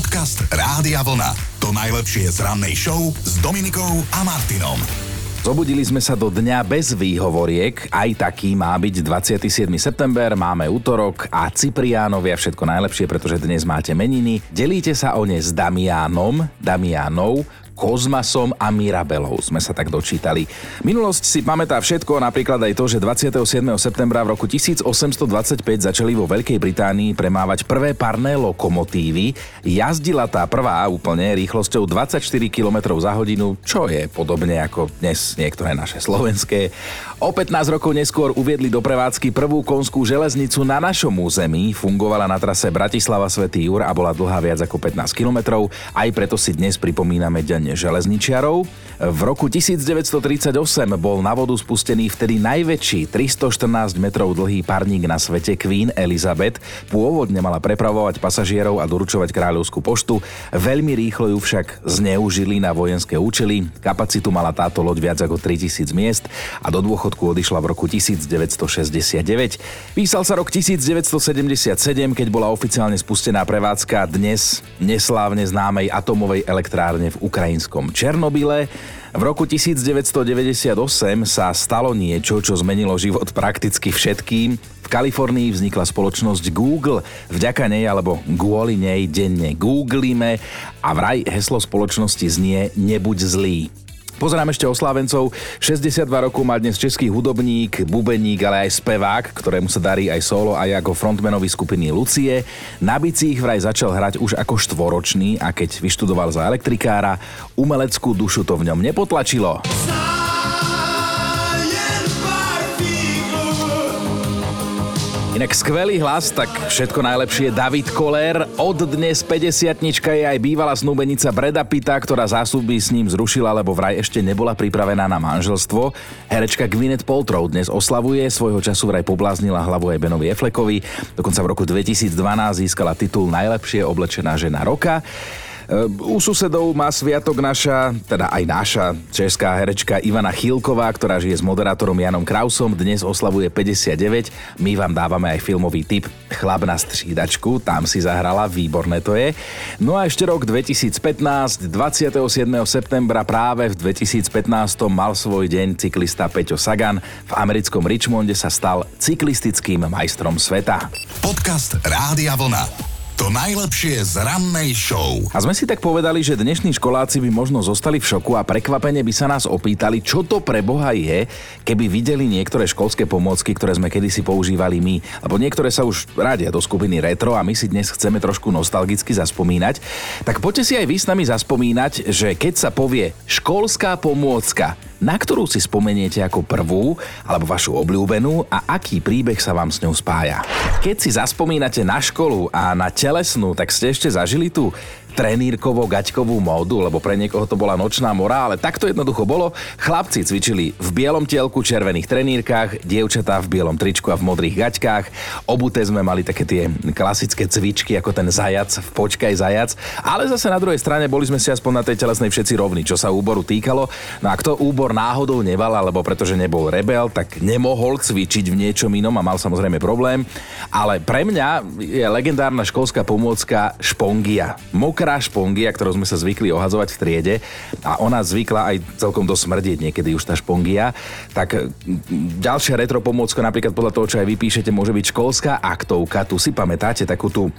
Podcast Rádia Vlna. To najlepšie z rannej show s Dominikou a Martinom. Zobudili sme sa do dňa bez výhovoriek, aj taký má byť 27. september, máme útorok a Cipriánovia všetko najlepšie, pretože dnes máte meniny. Delíte sa o ne s Damianom, Damianov, Kozmasom a Mirabelou, sme sa tak dočítali. Minulosť si pamätá všetko, napríklad aj to, že 27. septembra v roku 1825 začali vo Veľkej Británii premávať prvé parné lokomotívy. Jazdila tá prvá úplne rýchlosťou 24 km za hodinu, čo je podobne ako dnes niektoré naše slovenské. O 15 rokov neskôr uviedli do prevádzky prvú konskú železnicu na našom území. Fungovala na trase Bratislava Svetý Jur a bola dlhá viac ako 15 km. Aj preto si dnes pripomíname deň železničiarov. V roku 1938 bol na vodu spustený vtedy najväčší 314 metrov dlhý parník na svete Queen Elizabeth. Pôvodne mala prepravovať pasažierov a doručovať kráľovskú poštu. Veľmi rýchlo ju však zneužili na vojenské účely. Kapacitu mala táto loď viac ako 3000 miest a do dôchodku odišla v roku 1969. Písal sa rok 1977, keď bola oficiálne spustená prevádzka dnes neslávne známej atomovej elektrárne v Ukrajine ukrajinskom Černobyle. V roku 1998 sa stalo niečo, čo zmenilo život prakticky všetkým. V Kalifornii vznikla spoločnosť Google. Vďaka nej alebo kvôli nej denne googlíme a vraj heslo spoločnosti znie Nebuď zlý. Pozerám ešte o Slávencov. 62 rokov má dnes český hudobník, bubeník, ale aj spevák, ktorému sa darí aj solo aj ako frontmanovi skupiny Lucie. Na bicích vraj začal hrať už ako štvoročný a keď vyštudoval za elektrikára, umeleckú dušu to v ňom nepotlačilo. Inak skvelý hlas, tak všetko najlepšie David Koller. Od dnes 50 je aj bývalá snúbenica Breda Pitta, ktorá zásubby s ním zrušila, lebo vraj ešte nebola pripravená na manželstvo. Herečka Gwyneth Paltrow dnes oslavuje, svojho času vraj pobláznila hlavu aj Benovi Eflekovi. Dokonca v roku 2012 získala titul Najlepšie oblečená žena roka. U susedov má sviatok naša, teda aj naša česká herečka Ivana Chilková, ktorá žije s moderátorom Janom Krausom, dnes oslavuje 59. My vám dávame aj filmový tip Chlap na střídačku, tam si zahrala, výborné to je. No a ešte rok 2015, 27. septembra práve v 2015 mal svoj deň cyklista Peťo Sagan. V americkom Richmonde sa stal cyklistickým majstrom sveta. Podcast Rádia Vlna. To najlepšie z rannej show. A sme si tak povedali, že dnešní školáci by možno zostali v šoku a prekvapene by sa nás opýtali, čo to pre Boha je, keby videli niektoré školské pomôcky, ktoré sme kedysi používali my. Lebo niektoré sa už radia do skupiny retro a my si dnes chceme trošku nostalgicky zaspomínať. Tak poďte si aj vy s nami zaspomínať, že keď sa povie školská pomôcka, na ktorú si spomeniete ako prvú alebo vašu obľúbenú a aký príbeh sa vám s ňou spája. Keď si zaspomínate na školu a na telesnú, tak ste ešte zažili tú trenírkovo-gaťkovú módu, lebo pre niekoho to bola nočná mora, ale takto jednoducho bolo. Chlapci cvičili v bielom tielku, červených trenírkach, dievčatá v bielom tričku a v modrých gaťkách. Obuté sme mali také tie klasické cvičky, ako ten zajac v počkaj zajac, ale zase na druhej strane boli sme si aspoň na tej telesnej všetci rovní, čo sa úboru týkalo. No a kto úbor náhodou neval, alebo pretože nebol rebel, tak nemohol cvičiť v niečom inom a mal samozrejme problém. Ale pre mňa je legendárna školská pomôcka špongia. Mok mokrá špongia, ktorou sme sa zvykli ohadzovať v triede a ona zvykla aj celkom dosť smrdieť niekedy už tá špongia, tak ďalšia retro pomôcka napríklad podľa toho, čo aj vypíšete, môže byť školská aktovka. Tu si pamätáte takú tú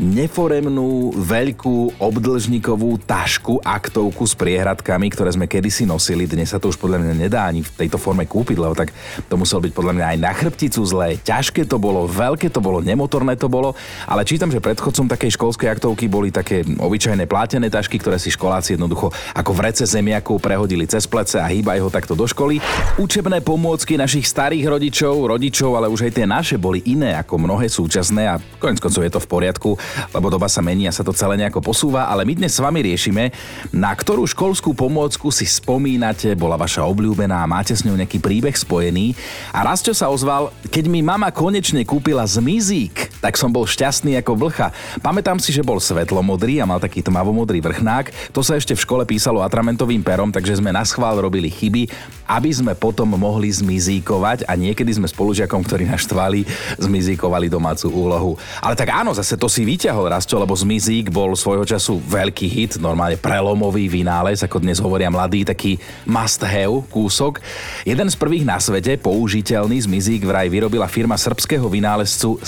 neforemnú, veľkú obdlžníkovú tašku, aktovku s priehradkami, ktoré sme kedysi nosili. Dnes sa to už podľa mňa nedá ani v tejto forme kúpiť, lebo tak to muselo byť podľa mňa aj na chrbticu zlé. Ťažké to bolo, veľké to bolo, nemotorné to bolo, ale čítam, že predchodcom takej školskej aktovky boli také obyčajné plátené tašky, ktoré si školáci jednoducho ako v rece zemiakov prehodili cez plece a hýbajú ho takto do školy. Učebné pomôcky našich starých rodičov, rodičov, ale už aj tie naše boli iné ako mnohé súčasné a konec koncov je to v poriadku lebo doba sa mení a sa to celé nejako posúva, ale my dnes s vami riešime, na ktorú školskú pomôcku si spomínate, bola vaša obľúbená máte s ňou nejaký príbeh spojený. A raz čo sa ozval, keď mi mama konečne kúpila zmizík, tak som bol šťastný ako vlcha. Pamätám si, že bol svetlomodrý a mal taký tmavomodrý vrchnák. To sa ešte v škole písalo atramentovým perom, takže sme na schvál robili chyby, aby sme potom mohli zmizíkovať a niekedy sme spolužiakom, ktorí nás štvali, zmizíkovali domácu úlohu. Ale tak áno, zase to si vyťahol Rasto, lebo zmizík bol svojho času veľký hit, normálne prelomový vynález, ako dnes hovoria mladí, taký must have kúsok. Jeden z prvých na svete použiteľný zmizík vraj vyrobila firma srbského vynálezcu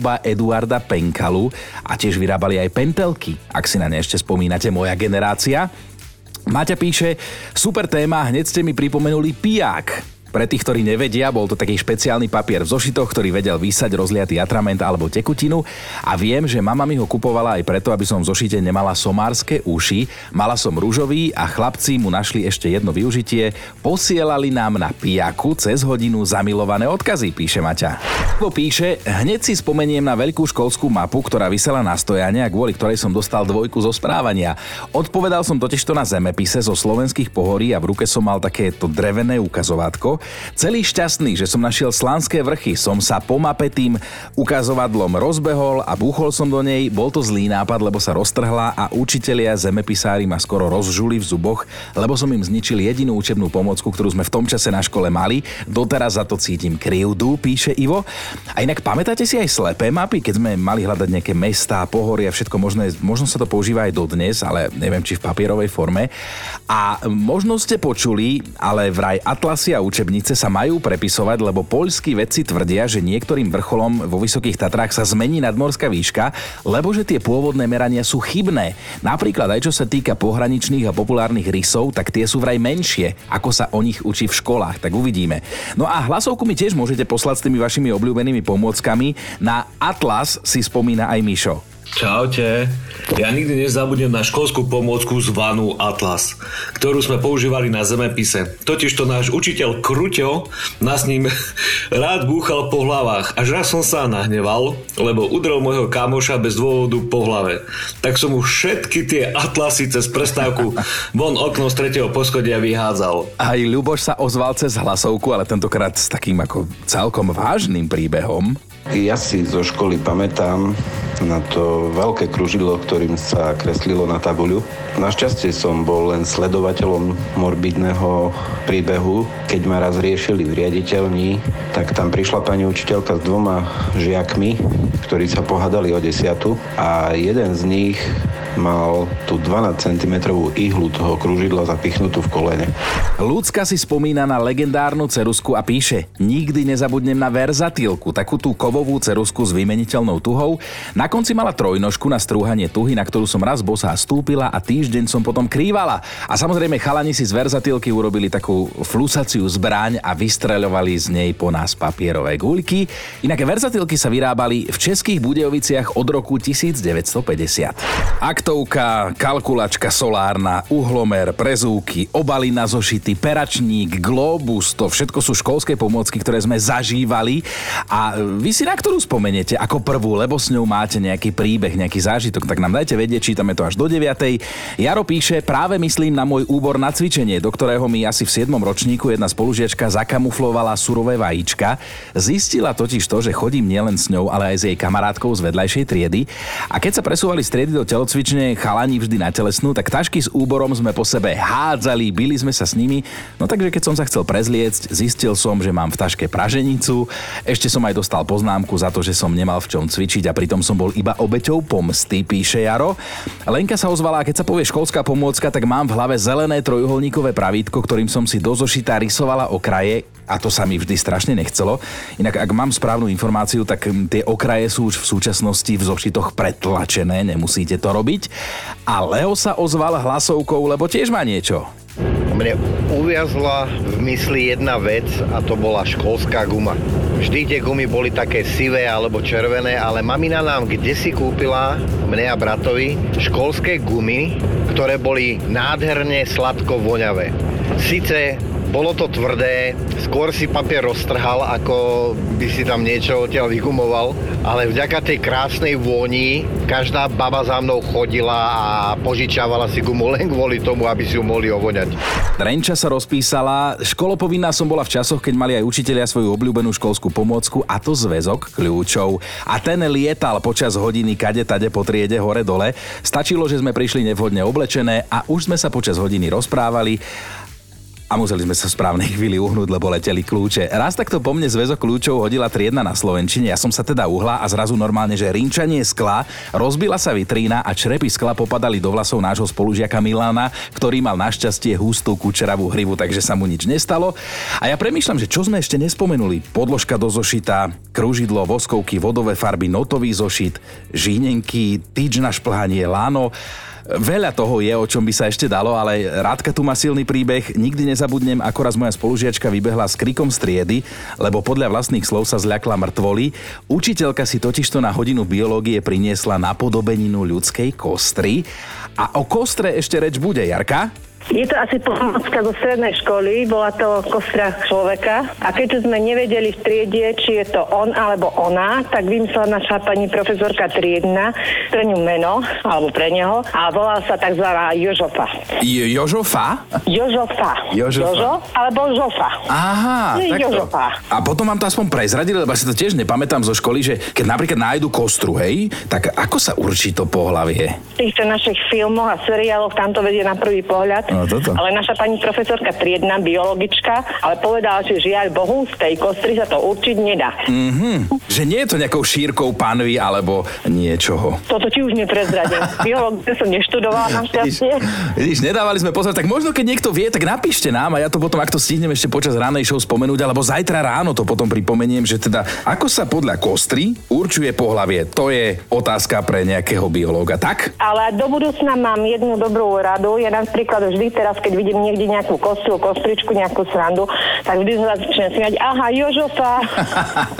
Slavoliuba Eduarda Penkalu a tiež vyrábali aj pentelky, ak si na ne ešte spomínate, moja generácia. Maťa píše, super téma, hneď ste mi pripomenuli piják. Pre tých, ktorí nevedia, bol to taký špeciálny papier v zošitoch, ktorý vedel vysať rozliatý atrament alebo tekutinu a viem, že mama mi ho kupovala aj preto, aby som v zošite nemala somárske uši. Mala som rúžový a chlapci mu našli ešte jedno využitie. Posielali nám na pijaku cez hodinu zamilované odkazy, píše Maťa. Po píše, hneď si spomeniem na veľkú školskú mapu, ktorá vysela na stojane a kvôli ktorej som dostal dvojku zo správania. Odpovedal som totižto na zemepise zo slovenských pohorí a v ruke som mal takéto drevené ukazovátko, Celý šťastný, že som našiel slanské vrchy, som sa po mape tým ukazovadlom rozbehol a búchol som do nej. Bol to zlý nápad, lebo sa roztrhla a učitelia zemepisári ma skoro rozžuli v zuboch, lebo som im zničil jedinú učebnú pomocku, ktorú sme v tom čase na škole mali. Doteraz za to cítim krivdu, píše Ivo. A inak pamätáte si aj slepé mapy, keď sme mali hľadať nejaké mestá, pohory a všetko možné. Možno sa to používa aj dodnes, ale neviem, či v papierovej forme. A možno ste počuli, ale vraj Atlasy a učebnice učebnice sa majú prepisovať, lebo poľskí vedci tvrdia, že niektorým vrcholom vo Vysokých Tatrách sa zmení nadmorská výška, lebo že tie pôvodné merania sú chybné. Napríklad aj čo sa týka pohraničných a populárnych rysov, tak tie sú vraj menšie, ako sa o nich učí v školách, tak uvidíme. No a hlasovku mi tiež môžete poslať s tými vašimi obľúbenými pomôckami. Na Atlas si spomína aj Mišo. Čaute. Ja nikdy nezabudnem na školskú pomôcku zvanu Atlas, ktorú sme používali na zemepise. Totiž to náš učiteľ Kruťo nás ním rád búchal po hlavách. Až raz som sa nahneval, lebo udrel môjho kamoša bez dôvodu po hlave. Tak som mu všetky tie atlasy cez prestávku von okno z tretieho poschodia vyhádzal. Aj Ľuboš sa ozval cez hlasovku, ale tentokrát s takým ako celkom vážnym príbehom. Ja si zo školy pamätám na to veľké kružidlo, ktorým sa kreslilo na tabuľu. Našťastie som bol len sledovateľom morbidného príbehu. Keď ma raz riešili v riaditeľni, tak tam prišla pani učiteľka s dvoma žiakmi, ktorí sa pohádali o desiatu a jeden z nich mal tú 12 cm ihlu toho kružidla zapichnutú v kolene. Ľudská si spomína na legendárnu cerusku a píše Nikdy nezabudnem na verzatilku, takú tú kovovú cerusku s vymeniteľnou tuhou. Na konci mala trojnožku na strúhanie tuhy, na ktorú som raz bosá stúpila a týždeň som potom krývala. A samozrejme chalani si z verzatilky urobili takú flusaciu zbraň a vystreľovali z nej po nás papierové guľky. Inak verzatilky sa vyrábali v Českých Budejoviciach od roku 1950. Ak taktovka, kalkulačka solárna, uhlomer, prezúky, obaly na zošity, peračník, globus, to všetko sú školské pomôcky, ktoré sme zažívali. A vy si na ktorú spomeniete ako prvú, lebo s ňou máte nejaký príbeh, nejaký zážitok, tak nám dajte vedieť, čítame to až do 9. Jaro píše, práve myslím na môj úbor na cvičenie, do ktorého mi asi v 7. ročníku jedna spolužiačka zakamuflovala surové vajíčka. Zistila totiž to, že chodím nielen s ňou, ale aj s jej kamarátkou z vedľajšej triedy. A keď sa presúvali z triedy do telocvičenia, tradične chalani vždy na telesnú, tak tašky s úborom sme po sebe hádzali, bili sme sa s nimi. No takže keď som sa chcel prezliecť, zistil som, že mám v taške praženicu. Ešte som aj dostal poznámku za to, že som nemal v čom cvičiť a pritom som bol iba obeťou pomsty, píše Jaro. Lenka sa ozvala, keď sa povie školská pomôcka, tak mám v hlave zelené trojuholníkové pravítko, ktorým som si do zošita rysovala okraje, a to sa mi vždy strašne nechcelo. Inak ak mám správnu informáciu, tak hm, tie okraje sú už v súčasnosti v zošitoch pretlačené, nemusíte to robiť. A Leo sa ozval hlasovkou, lebo tiež má niečo. Mne uviazla v mysli jedna vec a to bola školská guma. Vždy tie gumy boli také sivé alebo červené, ale mamina nám kde si kúpila, mne a bratovi, školské gumy, ktoré boli nádherne sladko voňavé. Sice Bolo to tvrdé, skôr si papier roztrhal, ako by si tam niečo odtiaľ vygumoval, ale vďaka tej krásnej vôni každá baba za mnou chodila a požičávala si gumu len kvôli tomu, aby si ju mohli ovoňať. Renča sa rozpísala, školopovinná som bola v časoch, keď mali aj učitelia svoju obľúbenú školskú pomôcku a to zväzok kľúčov. A ten lietal počas hodiny kade tade po triede hore dole. Stačilo, že sme prišli nevhodne oblečené a už sme sa počas hodiny rozprávali a museli sme sa v správnej chvíli uhnúť, lebo leteli kľúče. Raz takto po mne zväzok kľúčov hodila triedna na Slovenčine, ja som sa teda uhla a zrazu normálne, že rinčanie skla, rozbila sa vitrína a črepy skla popadali do vlasov nášho spolužiaka Milana, ktorý mal našťastie hustú kučeravú hrivu, takže sa mu nič nestalo. A ja premýšľam, že čo sme ešte nespomenuli. Podložka do zošita, kružidlo, voskovky, vodové farby, notový zošit, žínenky, tyč na šplhanie, láno. Veľa toho je, o čom by sa ešte dalo, ale Rádka tu má silný príbeh. Nikdy nezabudnem, ako raz moja spolužiačka vybehla s krikom striedy, lebo podľa vlastných slov sa zľakla mŕtvoli. Učiteľka si totižto na hodinu biológie priniesla napodobeninu ľudskej kostry. A o kostre ešte reč bude, Jarka? Je to asi pomocka zo strednej školy, bola to kostra človeka a keďže sme nevedeli v triede, či je to on alebo ona, tak vymyslela naša pani profesorka triedna pre ňu meno, alebo pre neho a volala sa tzv. Jožofa. J- Jožofa? Jožofa. Jožofa. Jožo alebo Žofa. Aha, Nie, takto. Jožofa. A potom vám to aspoň prezradili, lebo si to tiež nepamätám zo školy, že keď napríklad nájdu kostru, hej, tak ako sa určí to pohlavie? V týchto našich filmoch a seriáloch tam to vedie na prvý pohľad. No, toto. Ale naša pani profesorka triedna, biologička, ale povedala, že žiaľ Bohu, z tej kostry sa to určiť nedá. Mhm. Že nie je to nejakou šírkou panvy alebo niečoho. Toto ti už neprezradím. Biológiu som neštudovala našťastie. Vidíš, nedávali sme pozor, tak možno keď niekto vie, tak napíšte nám a ja to potom, ak to stihnem ešte počas ránej show spomenúť, alebo zajtra ráno to potom pripomeniem, že teda ako sa podľa kostry určuje pohlavie, to je otázka pre nejakého biológa, tak? Ale do budúcna mám jednu dobrú radu. Ja napríklad vždy teraz, keď vidím niekde nejakú kostru, kostričku, nejakú srandu, tak vždy sa začnem smiať. Aha, Jožofa.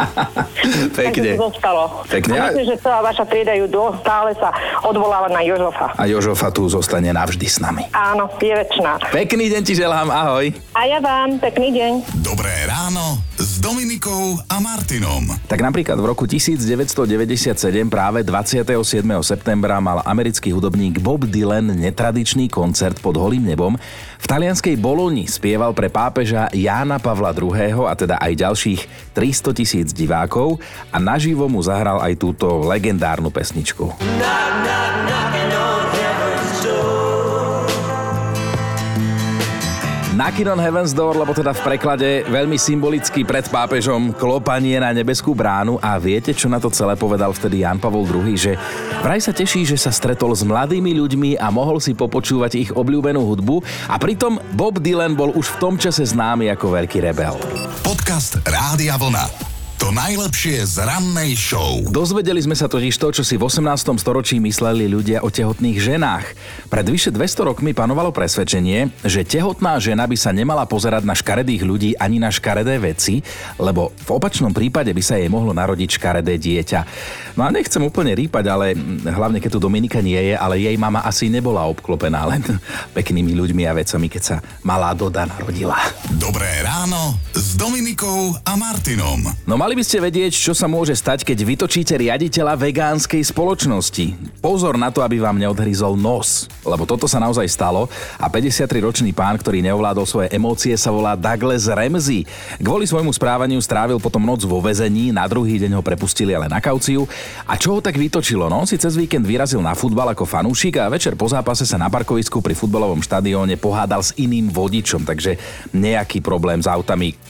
Pekne. Takže zostalo. Pekne. A myslím, že celá vaša trieda ju do, stále sa odvoláva na Jožofa. A Jožofa tu zostane navždy s nami. Áno, je väčšiná. Pekný deň ti želám, ahoj. A ja vám, pekný deň. Dobré ráno s Dominikou a Martinom. Tak napríklad v roku 1997 práve 27. septembra mal americký hudobník Bob Dylan netradičný koncert pod holým nebom. V talianskej Boloni spieval pre pápeža Jána Pavla II. a teda aj ďalších 300 tisíc divákov a naživo mu zahral aj túto legendárnu pesničku. Knocking on Heaven's Door, lebo teda v preklade veľmi symbolicky pred pápežom klopanie na nebeskú bránu a viete, čo na to celé povedal vtedy Jan Pavol II, že vraj sa teší, že sa stretol s mladými ľuďmi a mohol si popočúvať ich obľúbenú hudbu a pritom Bob Dylan bol už v tom čase známy ako veľký rebel. Podcast Rádia Vlna. To najlepšie z rannej show. Dozvedeli sme sa totiž to, čo si v 18. storočí mysleli ľudia o tehotných ženách. Pred vyše 200 rokmi panovalo presvedčenie, že tehotná žena by sa nemala pozerať na škaredých ľudí ani na škaredé veci, lebo v opačnom prípade by sa jej mohlo narodiť škaredé dieťa. No a nechcem úplne rýpať, ale hlavne keď tu Dominika nie je, ale jej mama asi nebola obklopená len peknými ľuďmi a vecami, keď sa malá Doda narodila. Dobré ráno s Dominikou a Martinom. No mali by ste vedieť, čo sa môže stať, keď vytočíte riaditeľa vegánskej spoločnosti. Pozor na to, aby vám neodhryzol nos, lebo toto sa naozaj stalo a 53-ročný pán, ktorý neovládol svoje emócie, sa volá Douglas Ramsey. Kvôli svojmu správaniu strávil potom noc vo väzení, na druhý deň ho prepustili ale na kauciu. A čo ho tak vytočilo? No, si cez víkend vyrazil na futbal ako fanúšik a večer po zápase sa na parkovisku pri futbalovom štadióne pohádal s iným vodičom, takže nejaký problém s autami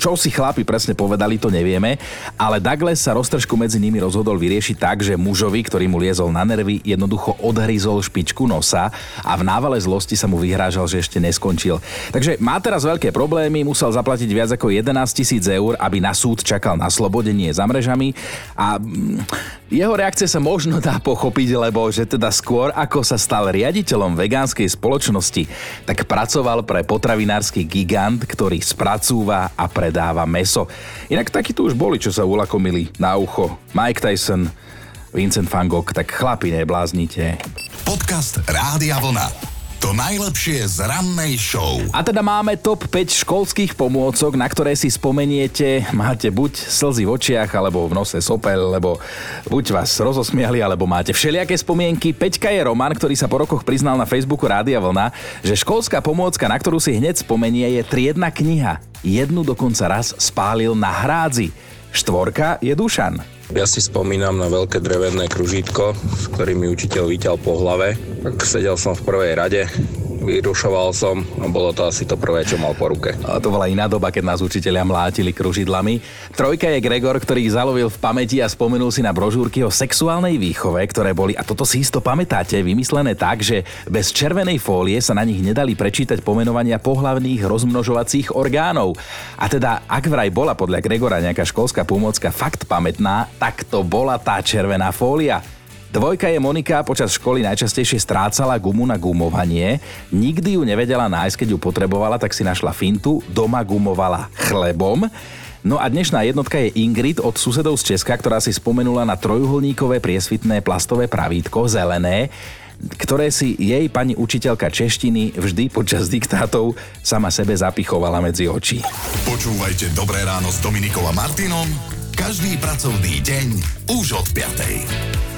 čo si chlapi presne povedali, to nevieme, ale Douglas sa roztržku medzi nimi rozhodol vyriešiť tak, že mužovi, ktorý mu liezol na nervy, jednoducho odhryzol špičku nosa a v návale zlosti sa mu vyhrážal, že ešte neskončil. Takže má teraz veľké problémy, musel zaplatiť viac ako 11 tisíc eur, aby na súd čakal na slobode, nie za mrežami a mm, jeho reakcia sa možno dá pochopiť, lebo že teda skôr ako sa stal riaditeľom vegánskej spoločnosti, tak pracoval pre potravinársky gigant, ktorý spracúva a predáva meso. Inak takí tu už boli, čo sa ulakomili na ucho. Mike Tyson, Vincent van Gogh, tak chlapi nebláznite. Podcast Rádia Vlna. To najlepšie z rannej show. A teda máme top 5 školských pomôcok, na ktoré si spomeniete, máte buď slzy v očiach, alebo v nose sopel, lebo buď vás rozosmiali, alebo máte všelijaké spomienky. Peťka je Roman, ktorý sa po rokoch priznal na Facebooku Rádia Vlna, že školská pomôcka, na ktorú si hneď spomenie, je triedna kniha. Jednu dokonca raz spálil na hrádzi. Štvorka je Dušan. Ja si spomínam na veľké drevené kružítko, s ktorým mi učiteľ vyťal po hlave. Sedel som v prvej rade, vyrušoval som a bolo to asi to prvé, čo mal po ruke. A to bola iná doba, keď nás učiteľia mlátili kružidlami. Trojka je Gregor, ktorý ich zalovil v pamäti a spomenul si na brožúrky o sexuálnej výchove, ktoré boli, a toto si isto pamätáte, vymyslené tak, že bez červenej fólie sa na nich nedali prečítať pomenovania pohlavných rozmnožovacích orgánov. A teda, ak vraj bola podľa Gregora nejaká školská pomôcka fakt pamätná, tak to bola tá červená fólia. Dvojka je Monika, počas školy najčastejšie strácala gumu na gumovanie. Nikdy ju nevedela nájsť, keď ju potrebovala, tak si našla fintu, doma gumovala chlebom. No a dnešná jednotka je Ingrid od susedov z Česka, ktorá si spomenula na trojuholníkové priesvitné plastové pravítko, zelené, ktoré si jej pani učiteľka češtiny vždy počas diktátov sama sebe zapichovala medzi oči. Počúvajte Dobré ráno s Dominikom a Martinom každý pracovný deň už od 5.